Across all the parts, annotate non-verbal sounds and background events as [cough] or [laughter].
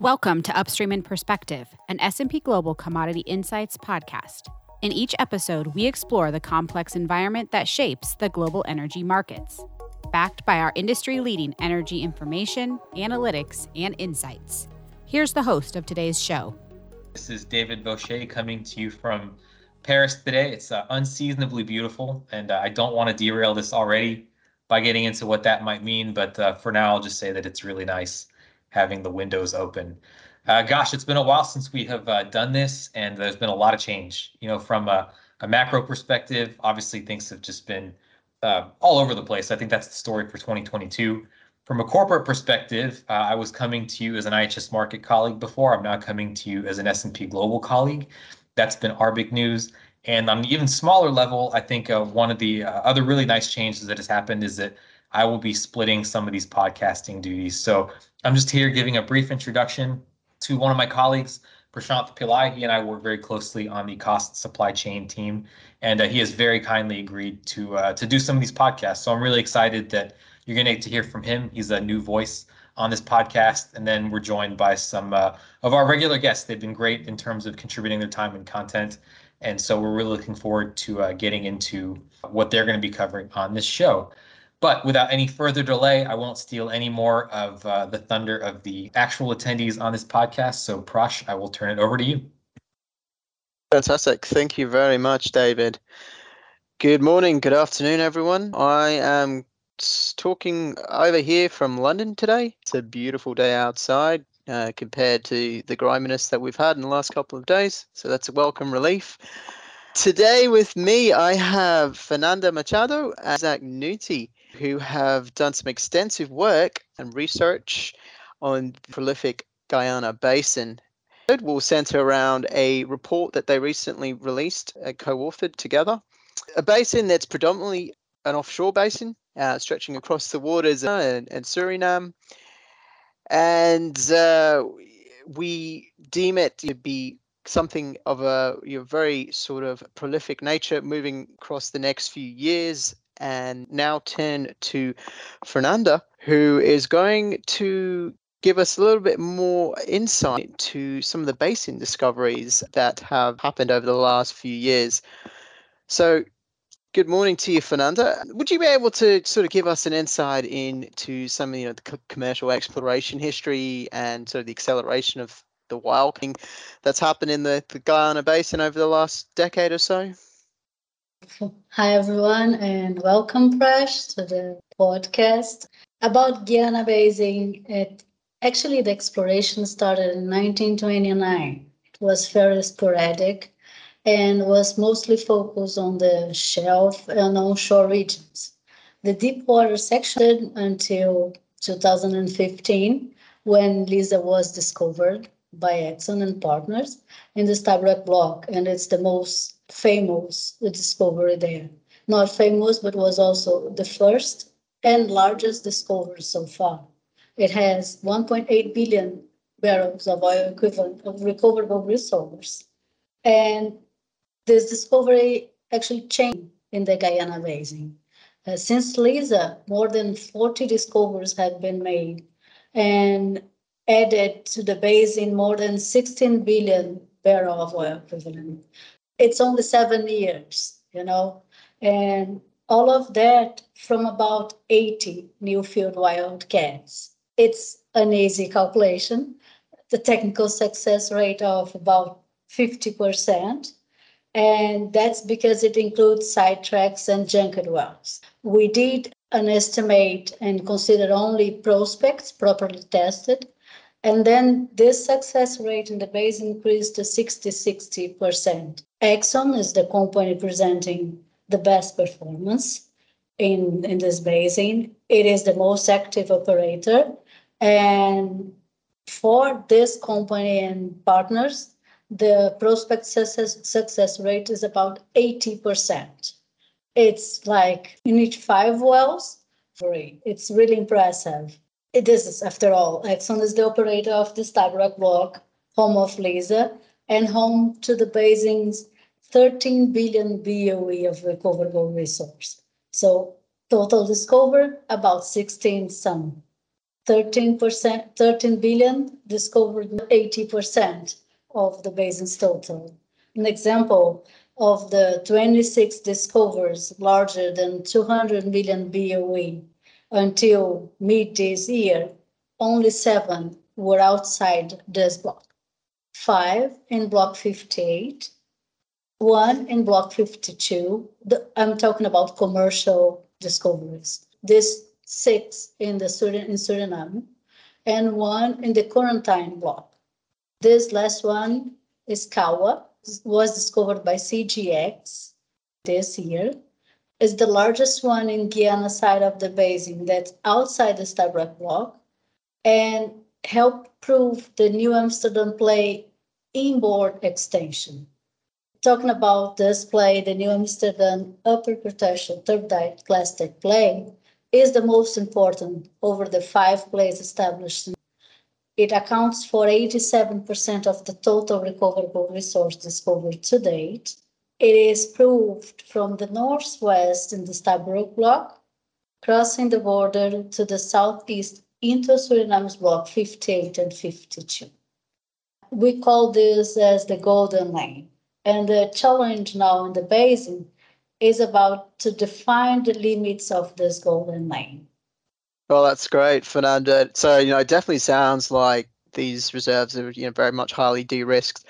Welcome to Upstream in Perspective, an S&P Global Commodity Insights podcast. In each episode, we explore the complex environment that shapes the global energy markets, backed by our industry-leading energy information, analytics, and insights. Here's the host of today's show. This is David Boucher coming to you from Paris today. It's uh, unseasonably beautiful, and uh, I don't want to derail this already by getting into what that might mean, but uh, for now, I'll just say that it's really nice having the windows open. Uh, gosh, it's been a while since we have uh, done this, and there's been a lot of change. You know, from a, a macro perspective, obviously things have just been uh, all over the place. I think that's the story for 2022. From a corporate perspective, uh, I was coming to you as an IHS Markit colleague before. I'm now coming to you as an S&P Global colleague. That's been our big news. And on an even smaller level, I think uh, one of the uh, other really nice changes that has happened is that I will be splitting some of these podcasting duties. So I'm just here giving a brief introduction to one of my colleagues, Prashant Pillai. He and I work very closely on the cost supply chain team, and uh, he has very kindly agreed to uh, to do some of these podcasts. So I'm really excited that you're going to get to hear from him. He's a new voice on this podcast, and then we're joined by some uh, of our regular guests. They've been great in terms of contributing their time and content, and so we're really looking forward to uh, getting into what they're going to be covering on this show. But without any further delay, I won't steal any more of uh, the thunder of the actual attendees on this podcast. So, Prash, I will turn it over to you. Fantastic. Thank you very much, David. Good morning, good afternoon, everyone. I am talking over here from London today. It's a beautiful day outside uh, compared to the griminess that we've had in the last couple of days. So, that's a welcome relief. Today with me, I have Fernanda Machado and Zach Nuti who have done some extensive work and research on the prolific Guyana Basin. It will center around a report that they recently released, uh, co authored together. A basin that's predominantly an offshore basin, uh, stretching across the waters uh, and, and Suriname. And uh, we deem it to be something of a you know, very sort of prolific nature moving across the next few years and now turn to Fernanda, who is going to give us a little bit more insight to some of the basin discoveries that have happened over the last few years. So, good morning to you, Fernanda. Would you be able to sort of give us an insight into some of you know, the commercial exploration history and sort of the acceleration of the wilding that's happened in the, the Guyana Basin over the last decade or so? Hi, everyone, and welcome, Prash, to the podcast about Guyana Basin. It actually the exploration started in 1929. It was very sporadic and was mostly focused on the shelf and onshore regions. The deep water section until 2015, when Liza was discovered by Exxon and partners in the Stabroek block, and it's the most famous discovery there. Not famous, but was also the first and largest discovery so far. It has 1.8 billion barrels of oil equivalent of recoverable resource. And this discovery actually changed in the Guyana Basin. Uh, since Liza, more than 40 discoveries have been made and added to the basin more than 16 billion barrel of oil equivalent it's only seven years, you know, and all of that from about 80 new field wildcats. It's an easy calculation. The technical success rate of about 50%. And that's because it includes sidetracks and junked wells. We did an estimate and considered only prospects properly tested and then this success rate in the base increased to 60 60%. Exxon is the company presenting the best performance in, in this basin. It is the most active operator. And for this company and partners, the prospect success, success rate is about 80%. It's like in each five wells, three. It's really impressive. It is, after all, Exxon is the operator of the Stabroek block, home of Liza, and home to the basin's 13 billion BOE of recoverable resource. So total discovered about 16 some 13%, 13 billion discovered 80% of the basin's total. An example of the 26 discoveries larger than 200 million BOE until mid this year, only seven were outside this block. Five in block 58, one in block 52. The, I'm talking about commercial discoveries. This six in the in Suriname, and one in the Corentyne block. This last one is Kawa, was discovered by CGX this year. Is the largest one in Guyana side of the basin that's outside the Stabroek block, and help prove the New Amsterdam play inboard extension. Talking about this play, the New Amsterdam upper Cretaceous turbidite clastic play, is the most important over the five plays established. It accounts for 87% of the total recoverable resource discovered to date. It is proved from the northwest in the Stabroek block, crossing the border to the southeast into Suriname's block 58 and 52. We call this as the golden lane. And the challenge now in the basin is about to define the limits of this golden lane. Well, that's great, Fernanda. So, you know, it definitely sounds like these reserves are, you know, very much highly de-risked.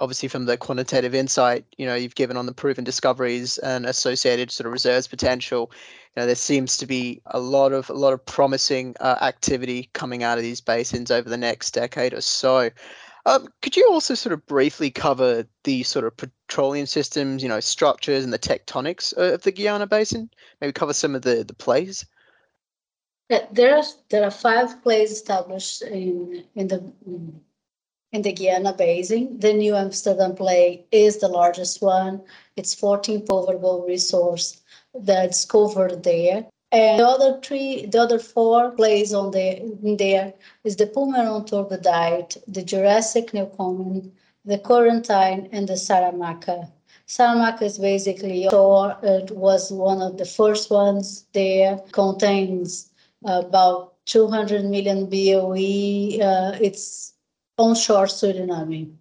Obviously, from the quantitative insight, you know, you've given on the proven discoveries and associated sort of reserves potential, you know, there seems to be a lot of a lot of promising uh, activity coming out of these basins over the next decade or so. Um, could you also sort of briefly cover the sort of petroleum systems, you know, structures and the tectonics of the Guyana Basin? Maybe cover some of the the plays. There are there are five plays established in in the in the Guyana Basin. The New Amsterdam play is the largest one. It's 14 recoverable resource that's covered there. And the other three, the other four plays on the there is the Pomeroon turbidite, the Jurassic Newcomen, the Corentyne, and the Saramacca. Saramacca is basically so it was one of the first ones there. Contains about 200 million BOE. Uh, it's onshore Suriname.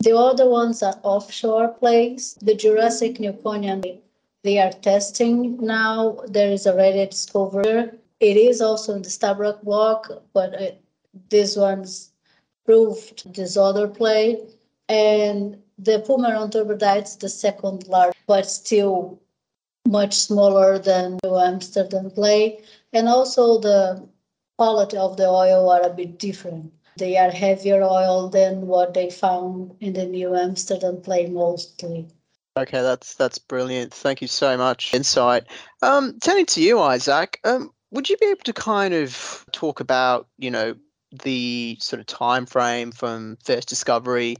The other ones are offshore plays. The Jurassic Newconian they are testing now. There is already a discovery. It is also in the Stabroek block, but it, this one's proved this other play. And the Pomeroon turbidite's the second large, but still much smaller than the Amsterdam play. And also the quality of the oil are a bit different. They are heavier oil than what they found in the New Amsterdam play mostly. Okay, that's that's brilliant. Thank you so much. Insight. Um, turning to you, Isaac, um, would you be able to kind of talk about, you know, the sort of time frame from first discovery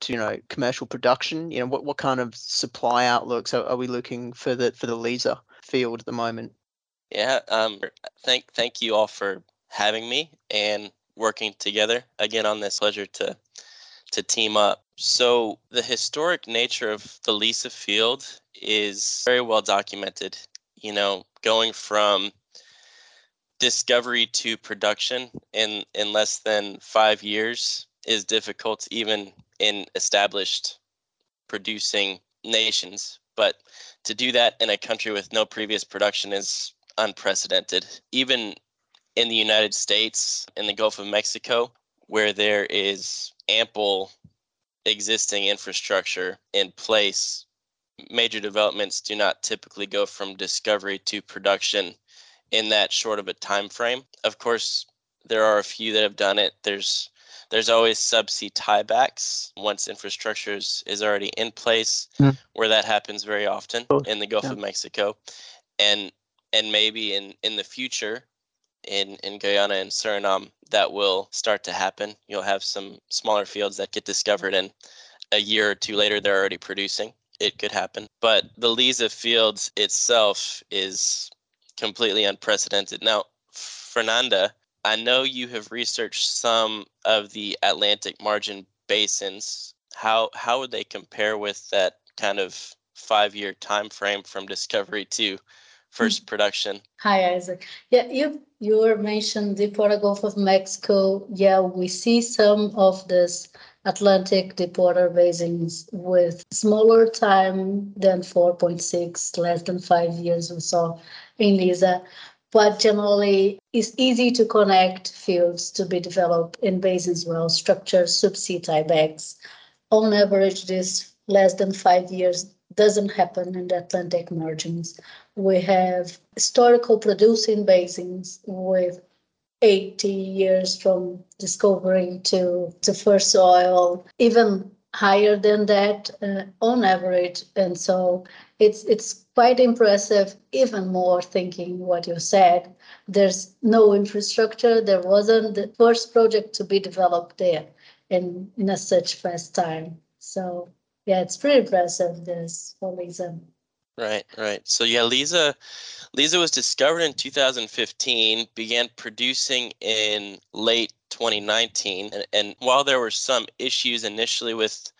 to, you know, commercial production? You know, what, what kind of supply outlooks are, are we looking for the for the Liza field at the moment? Yeah. Um. Thank thank you all for having me and working together again on this. Pleasure to to team up. So, the historic nature of the Liza field is very well documented. You know, going from discovery to production in, in less than five years is difficult, even in established producing nations. But to do that in a country with no previous production is unprecedented. Even in the United States, in the Gulf of Mexico, where there is ample existing infrastructure in place, major developments do not typically go from discovery to production in that short of a time frame. Of course, there are a few that have done it. There's there's always subsea tiebacks once infrastructure is, is already in place, mm. where that happens very often in the Gulf yeah. of Mexico, and and maybe in in the future in, in Guyana and Suriname that will start to happen. You'll have some smaller fields that get discovered, and a year or two later, they're already producing. It could happen. But the Liza fields itself is completely unprecedented. Now, Fernanda, I know you have researched some of the Atlantic margin basins. How how would they compare with that kind of five year time frame from discovery to first production. Hi, Isaac. Yeah, you you were mentioned Deepwater Gulf of Mexico. Yeah, we see some of this Atlantic deepwater basins with smaller time than 4.6, less than five years we saw in Liza. But generally, it's easy to connect fields to be developed in basins well structured subsea tiebacks. On average, this less than five years doesn't happen in the Atlantic margins. We have historical producing basins with 80 years from discovery to the first oil, even higher than that uh, on average. And so it's it's quite impressive, even more thinking what you said. There's no infrastructure. There wasn't the first project to be developed there in, in a such fast time. So yeah, it's pretty impressive this for Liza. Right, right. So yeah, Liza Liza was discovered in 2015, began producing in late 2019, and, and while there were some issues initially with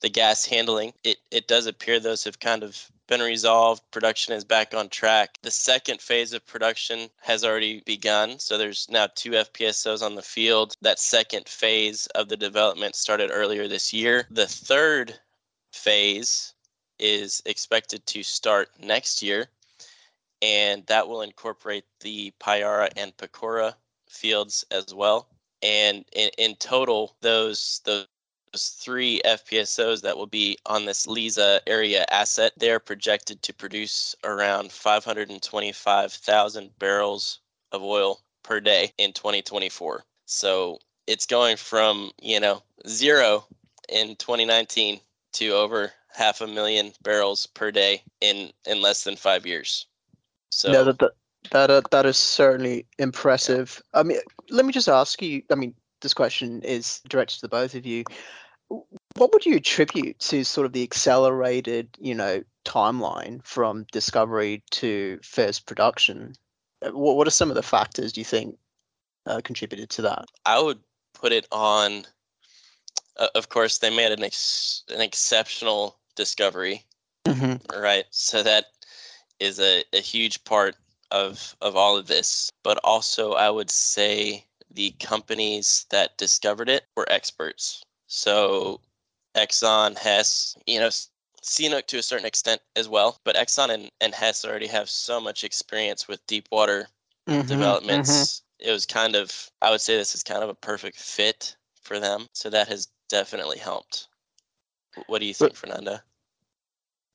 the gas handling, it, it does appear those have kind of been resolved. Production is back on track. The second phase of production has already begun. So there's now two FPSOs on the field. That second phase of the development started earlier this year. The third phase is expected to start next year and that will incorporate the Payara and Pacora fields as well. And in, in total, those those three FPSOs that will be on this Liza area asset, they're projected to produce around 525,000 barrels of oil per day in 2024. So it's going from, you know, zero in 2019 to over half a million barrels per day in in less than 5 years. So no, that that that, uh, that is certainly impressive. Yeah. I mean, let me just ask you. I mean, this question is directed to the both of you. What would you attribute to sort of the accelerated, you know, timeline from discovery to first production? Uh, what What are some of the factors do you think uh, contributed to that? I would put it on. Uh, of course, they made an ex- an exceptional discovery, mm-hmm. right? So that is a, a huge part of of all of this. But also I would say the companies that discovered it were experts. So Exxon, Hess, you know, CNOOC to a certain extent as well. But Exxon and, and Hess already have so much experience with deep water mm-hmm, developments. Mm-hmm. It was kind of, I would say this is kind of a perfect fit for them. So that has definitely helped. What do you think, but, Fernanda?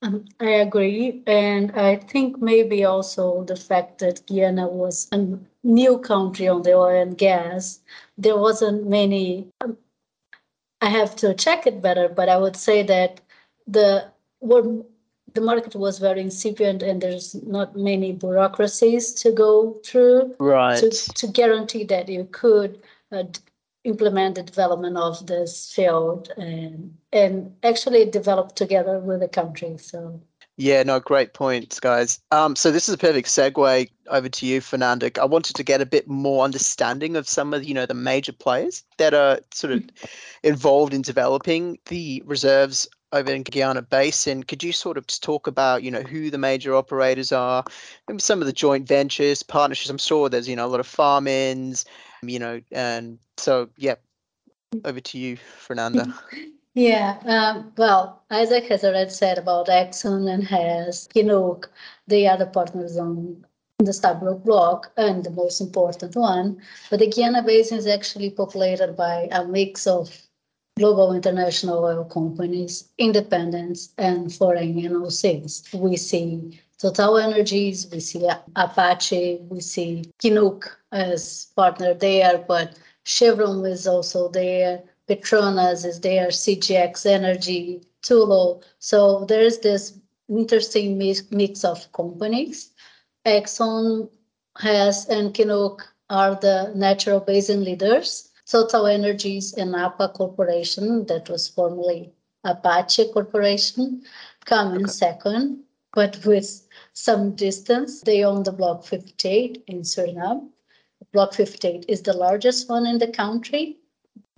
Um, I agree. And I think maybe also the fact that Guyana was a new country on the oil and gas, there wasn't many. Um, I have to check it better, but I would say that the the market was very incipient and there's not many bureaucracies to go through right. to, to guarantee that you could uh, implement the development of this field and and actually develop together with the country. So yeah, no, great points, guys. Um, so this is a perfect segue over to you, Fernanda. I wanted to get a bit more understanding of some of you know the major players that are sort of involved in developing the reserves over in Guyana Basin. Could you sort of talk about you know who the major operators are, maybe some of the joint ventures, partnerships? I'm sure there's you know a lot of farm-ins, you know, and so yeah, over to you, Fernanda. [laughs] Yeah, um, well, Isaac has already said about Exxon and Hess, CNOOC, they are the partners on the Stabroek block and the most important one. But the Guyana Basin is actually populated by a mix of global international oil companies, independents, and foreign NOCs. We see Total Energies, we see Apache, we see CNOOC as partner there, but Chevron is also there. Petronas is there, CGX Energy, Tullow. So there's this interesting mix of companies. Exxon Hess and CNOOC are the natural basin leaders. Total Energies and APA Corporation, that was formerly Apache Corporation, come in second, but with some distance. They own the Block 58 in Suriname. Block 58 is the largest one in the country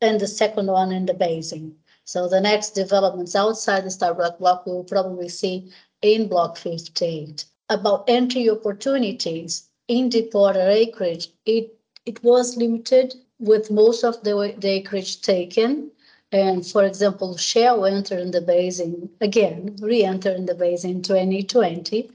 and the second one in the basin. So the next developments outside the Stabroek block we will probably see in Block 58. about entry opportunities in deepwater acreage, it, it was limited with most of the, the acreage taken. And for example, Shell entered in the basin again, re-entered in the basin in 2020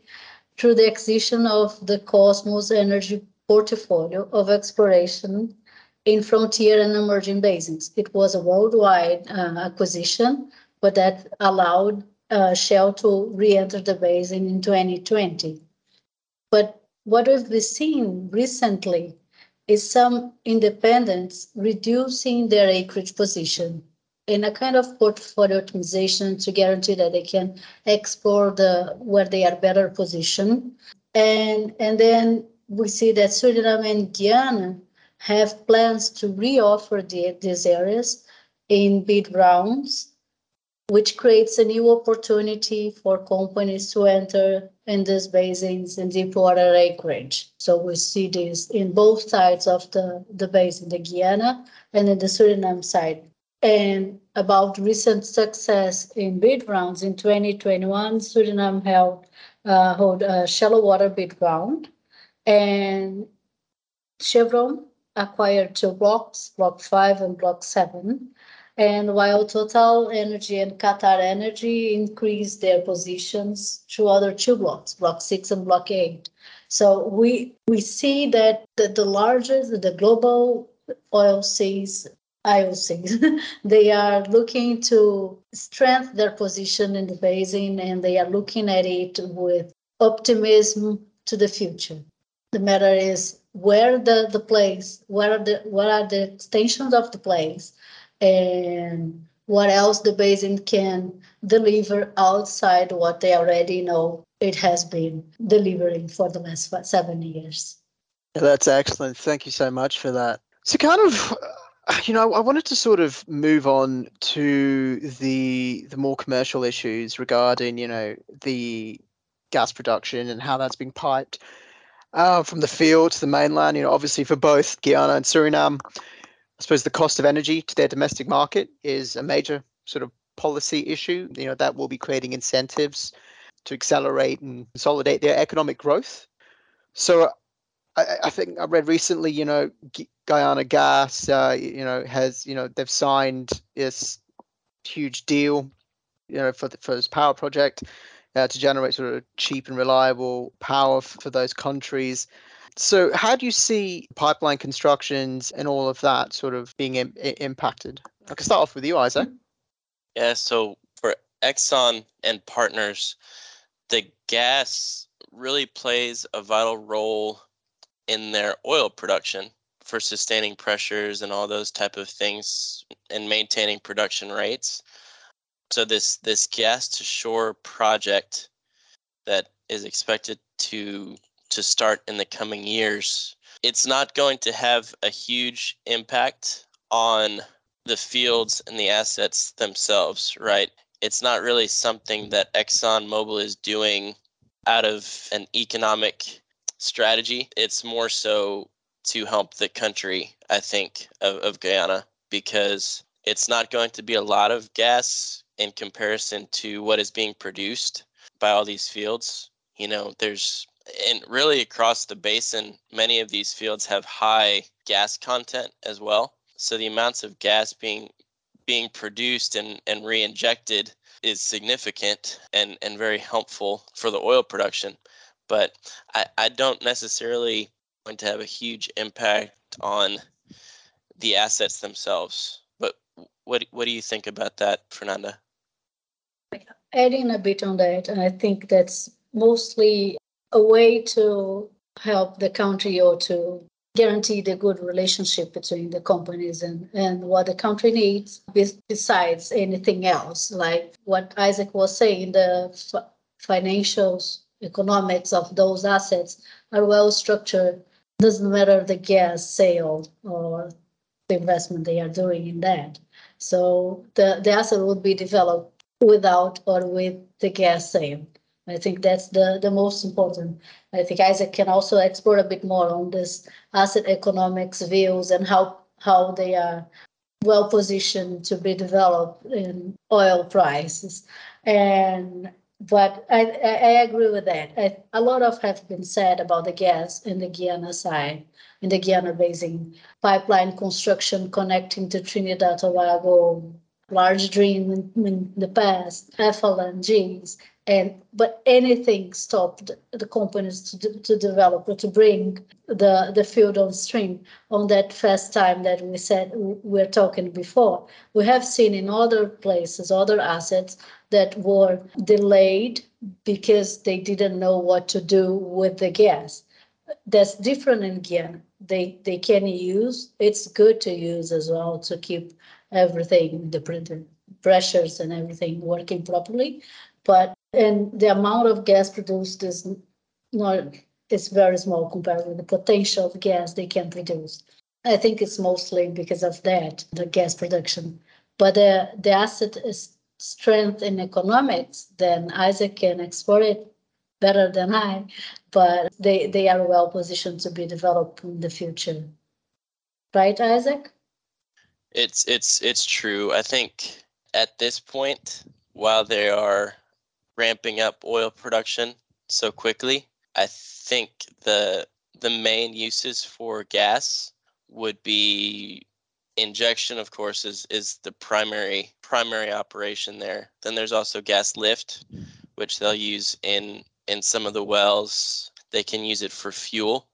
through the acquisition of the Kosmos Energy portfolio of exploration in frontier and emerging basins. It was a worldwide uh, acquisition, but that allowed uh, Shell to re-enter the basin in 2020. But what we've seen recently is some independents reducing their acreage position in a kind of portfolio optimization to guarantee that they can explore the where they are better positioned. And and then we see that Suriname and Guyana have plans to reoffer the, these areas in bid rounds, which creates a new opportunity for companies to enter in these basins in deepwater acreage. So we see this in both sides of the, the basin, the Guyana and in the Suriname side. And about recent success in bid rounds in 2021, Suriname held uh, hold a shallow water bid round, and Chevron acquired two blocks, Block 5 and Block 7. And while Total Energy and Qatar Energy increased their positions to other two blocks, Block 6 and Block 8. So we we see that the, the largest, the global oil seas, IOCs, [laughs] they are looking to strengthen their position in the basin and they are looking at it with optimism to the future. The matter is where the, the place, where are the what are the extensions of the place, and what else the basin can deliver outside what they already know it has been delivering for the last seven years. Yeah, that's excellent. Thank you so much for that. So, kind of, [sighs] you know, I wanted to sort of move on to the the more commercial issues regarding, you know, the gas production and how that's being piped uh, from the field to the mainland. You know, obviously for both Guyana and Suriname, I suppose the cost of energy to their domestic market is a major sort of policy issue. You know, that will be creating incentives to accelerate and consolidate their economic growth. So I, I think I read recently, you know, Guyana Gas, uh, you know, has, you know, they've signed this huge deal, you know, for the, for this power project uh, to generate sort of cheap and reliable power f- for those countries. So, how do you see pipeline constructions and all of that sort of being Im- impacted? I can start off with you, Isaac. Yeah, so for Exxon and partners, the gas really plays a vital role in their oil production for sustaining pressures and all those type of things and maintaining production rates. So this this gas to shore project that is expected to to start in the coming years, it's not going to have a huge impact on the fields and the assets themselves, right? It's not really something that ExxonMobil is doing out of an economic strategy. It's more so to help the country, I think, of, of Guyana, because it's not going to be a lot of gas in comparison to what is being produced by all these fields. You know, there's and really across the basin, many of these fields have high gas content as well. So the amounts of gas being being produced and, and re-injected is significant and, and very helpful for the oil production. But I, I don't necessarily going to have a huge impact on the assets themselves. But what what do you think about that, Fernanda? adding a bit on that, and I think that's mostly a way to help the country or to guarantee the good relationship between the companies and, and what the country needs besides anything else like what isaac was saying the f- financials economics of those assets are well structured doesn't matter the gas sale or the investment they are doing in that so the, the asset would be developed without or with the gas sale. I think that's the, the most important. I think Isaac can also explore a bit more on this asset economics views and how how they are well positioned to be developed in oil prices. And but I, I agree with that. I, a lot of have been said about the gas in the Guyana side, in the Guyana Basin pipeline construction connecting to Trinidad Tobago, large dream in, in the past, FLNGs, and but anything stopped the companies to, to develop or to bring the the field on stream on that first time that we said we we're talking before we have seen in other places other assets that were delayed because they didn't know what to do with the gas that's different in Guyana. They they can use. It's good to use as well to keep everything the printer pressures and everything working properly. But and the amount of gas produced is not is very small compared with the potential of gas they can produce. I think it's mostly because of that, the gas production. But the, the asset is strength in economics, then Isaac can explore it better than I, but they, they are well positioned to be developed in the future. Right, Isaac? It's it's it's true. I think at this point, while they are ramping up oil production so quickly, I think the the main uses for gas would be injection of course is is the primary primary operation there. Then there's also gas lift which they'll use in in some of the wells. They can use it for fuel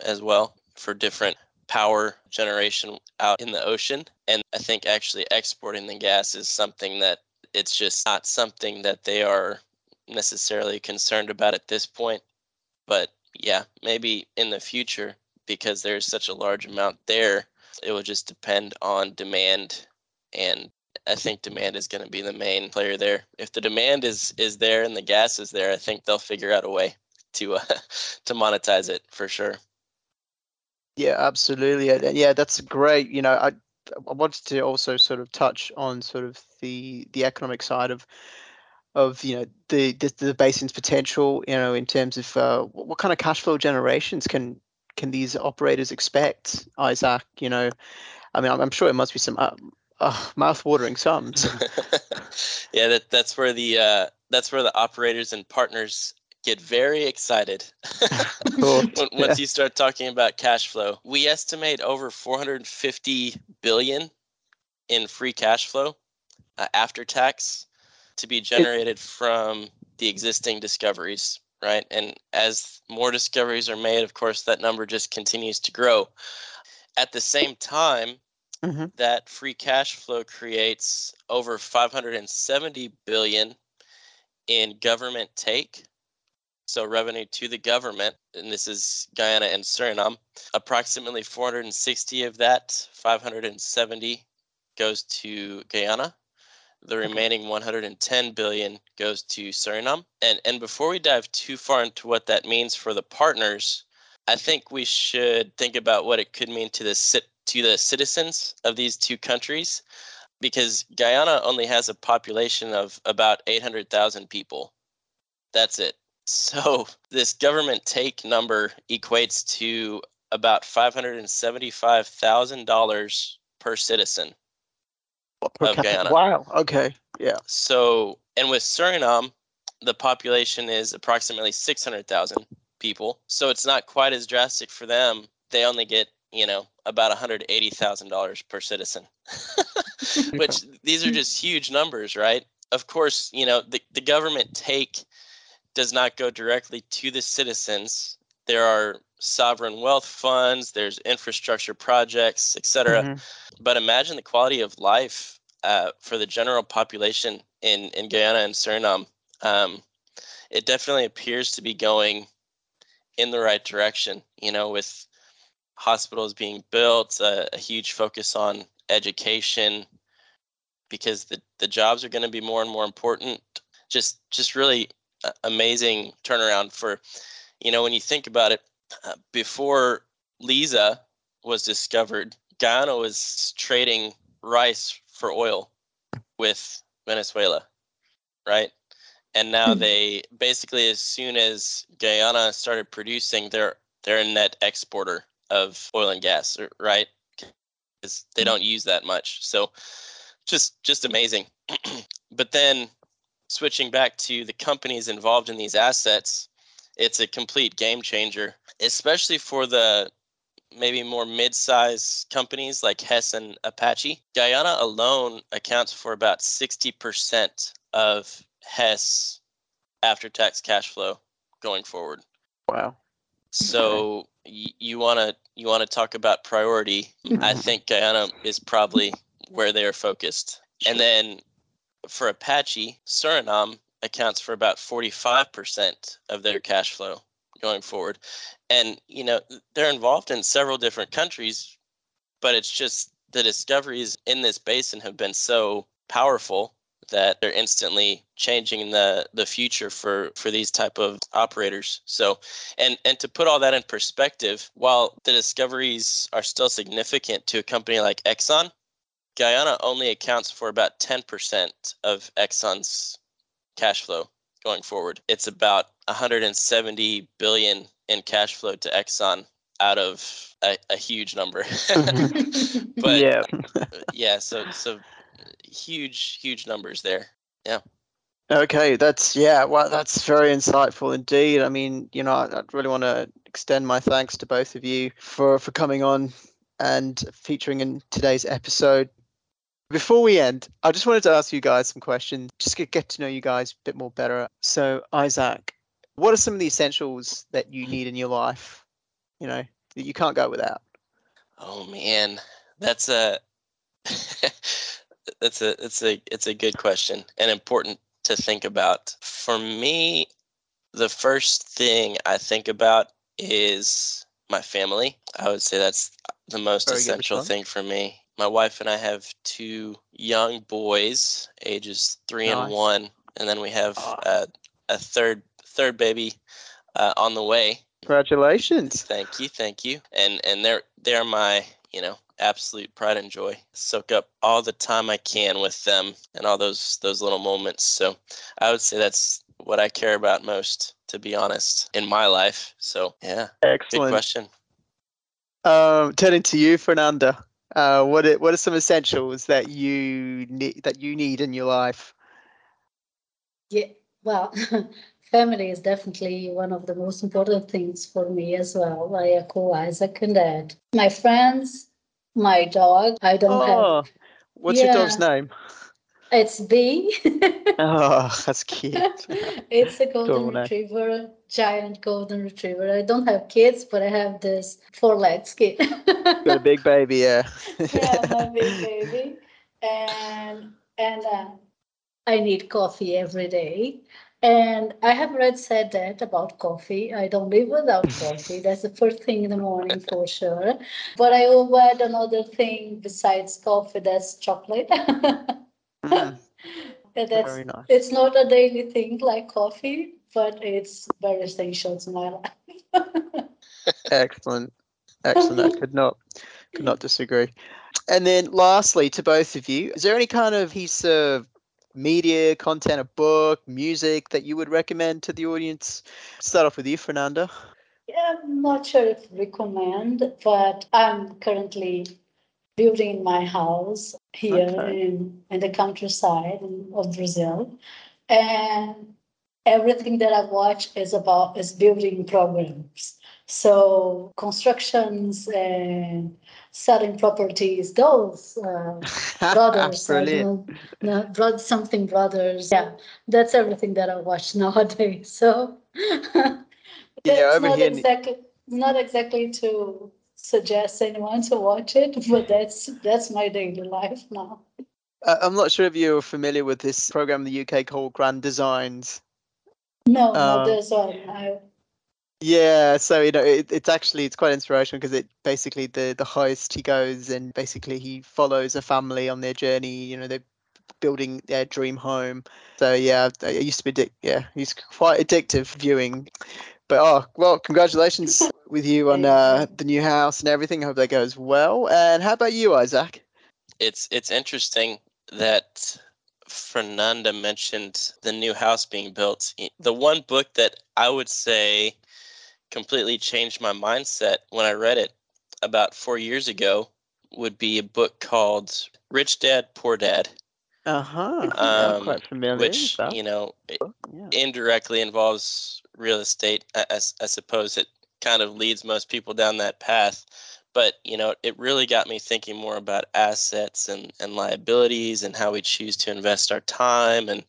as well for different power generation out in the ocean. And i think actually exporting the gas is something that it's just not something that they are necessarily concerned about at this point. But yeah, maybe in the future, because there's such a large amount there, it will just depend on demand. And I think demand is going to be the main player there. If the demand is is there and the gas is there, I think they'll figure out a way to uh, [laughs] to monetize it for sure. Yeah, absolutely. Yeah, that's great. You know, I I wanted to also sort of touch on sort of the the economic side of of you know the, the the, basin's potential. You know, in terms of uh, what, what kind of cash flow generations can can these operators expect, Isaac? You know, I mean, I'm, I'm sure it must be some uh, uh, mouth-watering sums. [laughs] yeah, that that's where the uh, that's where the operators and partners get very excited [laughs] [laughs] cool. once yeah. you start talking about cash flow. We estimate over 450 billion in free cash flow uh, after tax to be generated from the existing discoveries, right? And as more discoveries are made, of course, that number just continues to grow. At the same time, mm-hmm. that free cash flow creates over 570 billion in government take so revenue to the government, and this is Guyana and Suriname. Approximately 460 of that, 570 goes to Guyana. The remaining 110 billion goes to Suriname. And and before we dive too far into what that means for the partners, I think we should think about what it could mean to the to the citizens of these two countries because Guyana only has a population of about 800,000 people. That's it. [laughs] So this government take number equates to about five hundred and seventy-five thousand dollars per citizen of Guyana. Wow. Okay. Yeah. So, and with Suriname, the population is approximately six hundred thousand people. So it's not quite as drastic for them. They only get you know about one hundred eighty thousand dollars per citizen, [laughs] which these are just huge numbers, right? Of course, you know the the government take does not go directly to the citizens. There are sovereign wealth funds, there's infrastructure projects, etc. Mm-hmm. But imagine the quality of life uh, for the general population in, in Guyana and Suriname. Um, it definitely appears to be going in the right direction, you know, with hospitals being built, a, a huge focus on education, because the, the jobs are going to be more and more important. Just just really amazing turnaround for, you know, when you think about it, uh, before Liza was discovered, Guyana was trading rice for oil with Venezuela, right? And now mm-hmm. they basically, as soon as Guyana started producing, they're they're a net exporter of oil and gas, right? Because they hmm. don't use that much. So, just just amazing. [clears throat] but then switching back to the companies involved in these assets, it's a complete game changer, especially for the maybe more mid-sized companies like Hess and Apache. Guyana alone accounts for about 60% of Hess after-tax cash flow going forward. Wow. So y- you want to you want to talk about priority? Mm-hmm. I think Guyana is probably where they are focused. And then for Apache, Suriname accounts for about 45% of their cash flow going forward. And, you know, they're involved in several different countries, but it's just the discoveries in this basin have been so powerful that they're instantly changing the the future for for these type of operators so and and to put all that in perspective while the discoveries are still significant to a company like exxon guyana only accounts for about 10% of exxon's cash flow going forward it's about 170 billion in cash flow to exxon out of a, a huge number [laughs] [laughs] but yeah. Uh, yeah so so huge huge numbers there yeah Okay, that's yeah. Well, that's very insightful indeed. I mean, you know, I, I'd really want to extend my thanks to both of you for for coming on and featuring in today's episode. Before we end, I just wanted to ask you guys some questions, just to get to know you guys a bit more better. So, Isaac, what are some of the essentials that you need in your life? You know, that you can't go without. oh man that's a [laughs] that's a it's a it's a good question and important to think about for me the first thing i think about is my family i would say that's the most Very essential thing for me my wife and i have two young boys ages three Nice. and one and then we have uh, a third third baby uh, on the way Congratulations. Thank you, thank you. And and they're they're my, you know, absolute pride and joy. Soak up all the time I can with them and all those those little moments. So I would say that's what I care about most, to be honest, in my life. So yeah, good Excellent. question. Um, turning to you, Fernanda. Uh, what are, what are some essentials that you need that you need in your life? Yeah, well, [laughs] family is definitely one of the most important things for me as well. I echo Isaac and that. My friends, my dog. I don't Oh, what's your dog's name? It's B. Oh, [laughs] that's cute. it's a golden name. retriever, giant golden retriever. I don't have kids, but I have this four-legged kid. [laughs] Got a big baby, yeah. [laughs] yeah, my big baby. And and uh, I need coffee every day. And I have read said that about coffee. I don't live without coffee. That's the first thing in the morning for sure. But I will add another thing besides coffee. That's chocolate. Mm, [laughs] that's nice. it's not a daily thing like coffee, but it's very essential to my life. [laughs] Excellent. Excellent. I could not could not disagree. And then lastly, to both of you, is there any kind of piece of media, content, a book, music that you would recommend to the audience? Start off with you, Fernanda. Yeah, I'm not sure if recommend, but I'm currently building in my house here Okay. in, in the countryside of Brazil. And everything that I watch is about is building programs. So constructions and selling properties, those uh, [laughs] brothers, Brilliant. don't know, no, something brothers. Yeah, that's everything that I watch [laughs] nowadays. So [laughs] Yeah, over not here exactly not exactly to suggest anyone to watch it, but that's that's my daily life now. Uh, I'm not sure if you're familiar with this program in the UK called Grand Designs. No, Um, not this one. I, Yeah, so you know, it, it's actually it's quite inspirational because it basically the the host he goes and basically he follows a family on their journey. You know, they're building their dream home. So yeah, it used to be addic- yeah, it's quite addictive viewing. But oh well, congratulations with you on uh, the new house and everything. I hope that goes well. And how about you, Isaac? It's it's interesting that Fernanda mentioned the new house being built. The one book that I would say completely changed my mindset when I read it about four years ago would be a book called Rich Dad Poor Dad [laughs] Uh huh. Um, quite familiar. which with you know yeah. indirectly involves real estate. I, I s- I suppose it kind of leads most people down that path. But you know, it really got me thinking more about assets and, and liabilities and how we choose to invest our time and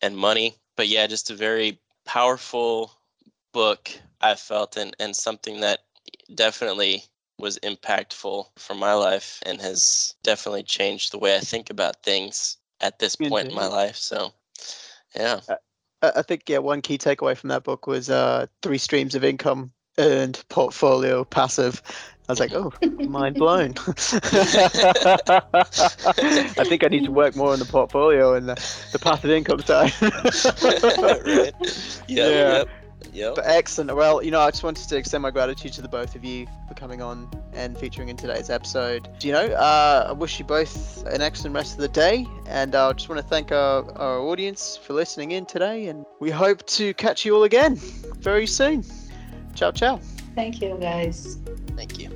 and money. But yeah, just a very powerful book I felt and, and something that definitely was impactful for my life and has definitely changed the way I think about things at this point in my life. So yeah. I I think yeah, one key takeaway from that book was uh, three streams of income: earned, portfolio, passive. I was like, oh, mind blown. [laughs] I think I need to work more on the portfolio and the, the passive income side. [laughs] right. Yep, Yeah. Yep. Yep. But excellent. Well, you know, I just wanted to extend my gratitude to the both of you for coming on and featuring in today's episode. You know, uh, I wish you both an excellent rest of the day, and I just want to thank our, our audience for listening in today, and we hope to catch you all again very soon. Ciao, ciao. Thank you, guys. Thank you.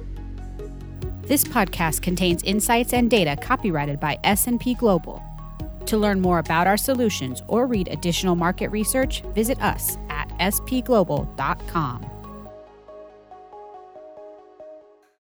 This podcast contains insights and data copyrighted by S&P Global. To learn more about our solutions or read additional market research, visit us at spglobal.com.